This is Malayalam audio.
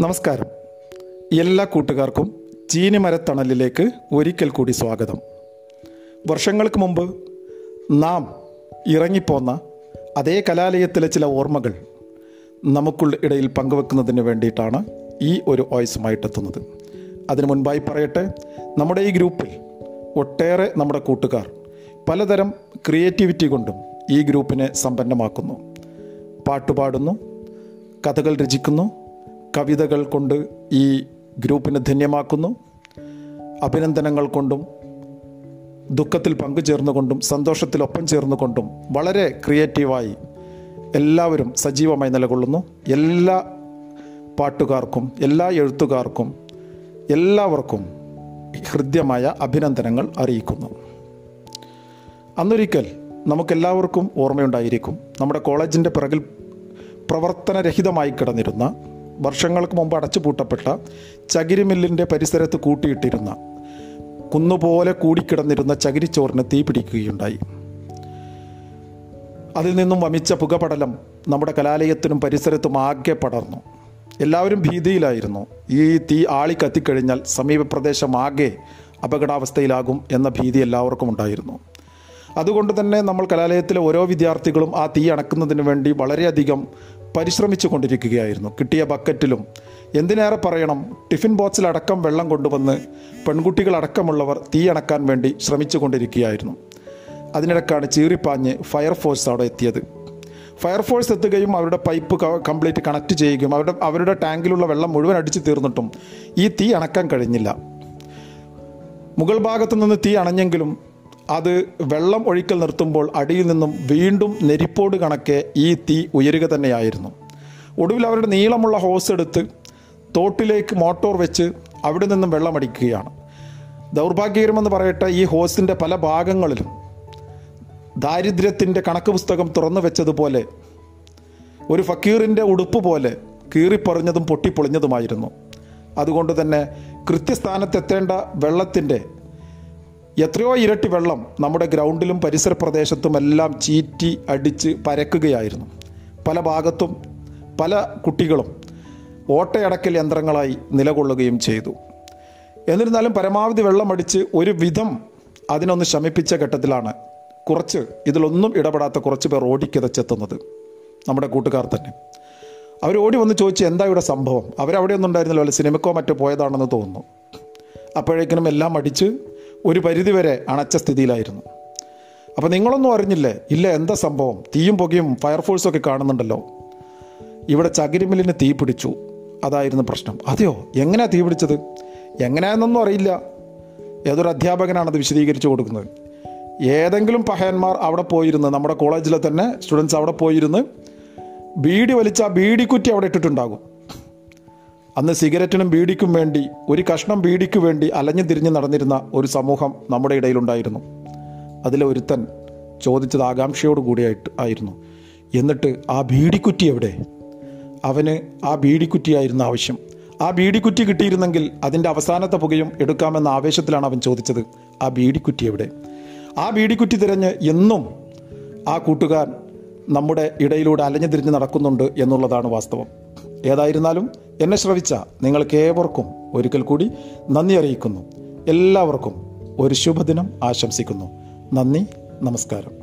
നമസ്കാരം. എല്ലാ കൂട്ടുകാർക്കും ചീനിമരത്തണലിലേക്ക് ഒരിക്കൽ കൂടി സ്വാഗതം. വർഷങ്ങൾക്ക് മുമ്പ് നാം ഇറങ്ങിപ്പോന്ന അതേ കലാലയത്തിലെ ചില ഓർമ്മകൾ നമുക്കുള്ള ഇടയിൽ പങ്കുവെക്കുന്നതിന് വേണ്ടിയിട്ടാണ് ഈ ഒരു വോയിസുമായിട്ടെത്തുന്നത് അതിനു മുൻപായി പറയട്ടെ നമ്മുടെ ഈ ഗ്രൂപ്പിൽ ഒട്ടേറെ നമ്മുടെ കൂട്ടുകാർ പലതരം ക്രിയേറ്റിവിറ്റി കൊണ്ടും ഈ ഗ്രൂപ്പിനെ സമ്പന്നമാക്കുന്നു. പാട്ടുപാടുന്നു കഥകൾ രചിക്കുന്നു കവിതകൾ കൊണ്ട് ഈ ഗ്രൂപ്പിനെ ധന്യമാക്കുന്നു. അഭിനന്ദനങ്ങൾ കൊണ്ടും ദുഃഖത്തിൽ പങ്കുചേർന്നുകൊണ്ടും സന്തോഷത്തിലൊപ്പം ചേർന്നുകൊണ്ടും വളരെ ക്രിയേറ്റീവായി എല്ലാവരും സജീവമായി നിലകൊള്ളുന്നു. എല്ലാ പാട്ടുകാർക്കും എല്ലാ എഴുത്തുകാർക്കും എല്ലാവർക്കും ഹൃദ്യമായ അഭിനന്ദനങ്ങൾ അറിയിക്കുന്നു. അന്നൊരിക്കൽ നമുക്കെല്ലാവർക്കും ഓർമ്മയുണ്ടായിരിക്കും നമ്മുടെ കോളേജിന്റെ പിറകിൽ പ്രവർത്തനരഹിതമായി കിടന്നിരുന്ന വർഷങ്ങൾക്ക് മുമ്പ് അടച്ചുപൂട്ടപ്പെട്ട ചകിരിമില്ലിന്റെ പരിസരത്ത് കൂട്ടിയിട്ടിരുന്ന കുന്നുപോലെ കൂടിക്കിടന്നിരുന്ന ചകിരിച്ചോറിന് തീ പിടിക്കുകയുണ്ടായി. അതിൽ നിന്നും വമിച്ച പുകപടലം നമ്മുടെ കലാലയത്തിനും പരിസരത്തും ആകെ പടർന്നു. എല്ലാവരും ഭീതിയിലായിരുന്നു. ഈ തീ ആളി കത്തിക്കഴിഞ്ഞാൽ സമീപ പ്രദേശം ആകെ അപകടാവസ്ഥയിലാകും എന്ന ഭീതി എല്ലാവർക്കും ഉണ്ടായിരുന്നു. അതുകൊണ്ട് തന്നെ നമ്മൾ കലാലയത്തിലെ ഓരോ വിദ്യാർത്ഥികളും ആ തീ അണക്കുന്നതിന് വേണ്ടി വളരെയധികം പരിശ്രമിച്ചു കൊണ്ടിരിക്കുകയായിരുന്നു കിട്ടിയ ബക്കറ്റിലും എന്തിനേറെ പറയണം ടിഫിൻ ബോക്സിലടക്കം വെള്ളം കൊണ്ടുവന്ന് പെൺകുട്ടികളടക്കമുള്ളവർ തീ അണക്കാൻ വേണ്ടി ശ്രമിച്ചു കൊണ്ടിരിക്കുകയായിരുന്നു അതിനിടക്കാണ് ചീറിപ്പാഞ്ഞ് ഫയർഫോഴ്സ് അവിടെ എത്തിയത്. ഫയർഫോഴ്സ് എത്തുകയും അവരുടെ പൈപ്പ് കംപ്ലീറ്റ് കണക്ട് ചെയ്യുകയും അവരുടെ അവരുടെ ടാങ്കിലുള്ള വെള്ളം മുഴുവൻ അടിച്ചു തീർന്നിട്ടും ഈ തീ അണക്കാൻ കഴിഞ്ഞില്ല. മുഗൾ ഭാഗത്തു നിന്ന് തീ അണഞ്ഞെങ്കിലും അത് വെള്ളം ഒഴിക്കൽ നിർത്തുമ്പോൾ അടിയിൽ നിന്നും വീണ്ടും നെരിപ്പോട് കണക്കെ ഈ തീ ഉയരുക തന്നെയായിരുന്നു. ഒടുവിൽ അവരുടെ നീളമുള്ള ഹോസ് എടുത്ത് തോട്ടിലേക്ക് മോട്ടോർ വെച്ച് അവിടെ നിന്നും വെള്ളമടിക്കുകയാണ് ദൗർഭാഗ്യകരമെന്ന് പറയട്ടെ ഈ ഹോസിന്റെ പല ഭാഗങ്ങളിലും ദാരിദ്ര്യത്തിന്റെ കണക്ക് പുസ്തകം തുറന്നു വെച്ചതുപോലെ ഒരു ഫക്കീറിന്റെ ഉടുപ്പ് പോലെ കീറിപ്പറിഞ്ഞതും പൊട്ടിപ്പൊളിഞ്ഞതുമായിരുന്നു. അതുകൊണ്ട് തന്നെ കൃത്യസ്ഥാനത്തെത്തേണ്ട വെള്ളത്തിന്റെ എത്രയോ ഇരട്ടി വെള്ളം നമ്മുടെ ഗ്രൗണ്ടിലും പരിസര പ്രദേശത്തും എല്ലാം ചീറ്റി അടിച്ച് പരക്കുകയായിരുന്നു. പല ഭാഗത്തും പല കുട്ടികളും ഓട്ടയടക്കൽ യന്ത്രങ്ങളായി നിലകൊള്ളുകയും ചെയ്തു. എന്നിരുന്നാലും പരമാവധി വെള്ളമടിച്ച് ഒരു വിധം അതിനൊന്ന് ശമിപ്പിച്ച ഘട്ടത്തിലാണ് കുറച്ച് ഇതിലൊന്നും ഇടപെടാത്ത കുറച്ച് പേർ ഓടിക്കിതച്ചെത്തുന്നത്. നമ്മുടെ കൂട്ടുകാർ തന്നെ. അവർ ഓടി വന്ന് ചോദിച്ചു എന്താ ഇവിടെ സംഭവം? അവരവിടെ ഒന്നും ഉണ്ടായിരുന്നില്ല അല്ല? സിനിമക്കോ മറ്റോ പോയതാണെന്ന് തോന്നുന്നു. അപ്പോഴേക്കിനും എല്ലാം അടിച്ച് ഒരു പരിധിവരെ അണച്ച സ്ഥിതിയിലായിരുന്നു. അപ്പോൾ നിങ്ങളൊന്നും അറിഞ്ഞില്ലേ? ഇല്ല എന്താ സംഭവം? തീയും പുകയും ഫയർഫോഴ്സൊക്കെ കാണുന്നുണ്ടല്ലോ. ഇവിടെ ചകിരിമില്ലിന് തീ പിടിച്ചു. അതായിരുന്നു പ്രശ്നം. അതെയോ? എങ്ങനെയാണ് തീ പിടിച്ചത്? എങ്ങനെയാണെന്നൊന്നും അറിയില്ല. ഏതൊരു അധ്യാപകനാണത് വിശദീകരിച്ചു കൊടുക്കുന്നത്? ഏതെങ്കിലും പഹയന്മാർ അവിടെ പോയിരുന്ന് നമ്മുടെ കോളേജിലെ തന്നെ സ്റ്റുഡൻസ് അവിടെ പോയിരുന്ന് ബീഡി വലിച്ച ആ ബീഡിക്കുറ്റി അവിടെ ഇട്ടിട്ടുണ്ടാകും. അന്ന് സിഗരറ്റിനും ബീഡിക്കും വേണ്ടി ഒരു കഷ്ണം ബീഡിക്ക് വേണ്ടി അലഞ്ഞു തിരിഞ്ഞ് നടന്നിരുന്ന ഒരു സമൂഹം നമ്മുടെ ഇടയിലുണ്ടായിരുന്നു. അതിലെ ഒരുത്തൻ ചോദിച്ചത് ആകാംക്ഷയോട് കൂടിയായിട്ട് ആയിരുന്നു. എന്നിട്ട് ആ ബീഡിക്കുറ്റി എവിടെ? അവന് ആ ബീഡിക്കുറ്റിയായിരുന്നു ആവശ്യം. ആ ബീഡിക്കുറ്റി കിട്ടിയിരുന്നെങ്കിൽ അതിന്റെ അവസാനത്തെ പുകയും എടുക്കാമെന്ന ആവേശത്തിലാണ് അവൻ ചോദിച്ചത് ആ ബീഡിക്കുറ്റി എവിടെ? ആ ബീഡിക്കുറ്റി തിരഞ്ഞ് എന്നും ആ കൂട്ടുകാർ നമ്മുടെ ഇടയിലൂടെ അലഞ്ഞു തിരിഞ്ഞ് നടക്കുന്നുണ്ട് എന്നുള്ളതാണ് വാസ്തവം. ഏതായിരുന്നാലും എന്നെ ശ്രവിച്ച നിങ്ങൾക്ക് ഏവർക്കും ഒരിക്കൽ കൂടി നന്ദി അറിയിക്കുന്നു. എല്ലാവർക്കും ഒരു ശുഭദിനം ആശംസിക്കുന്നു. നന്ദി നമസ്കാരം.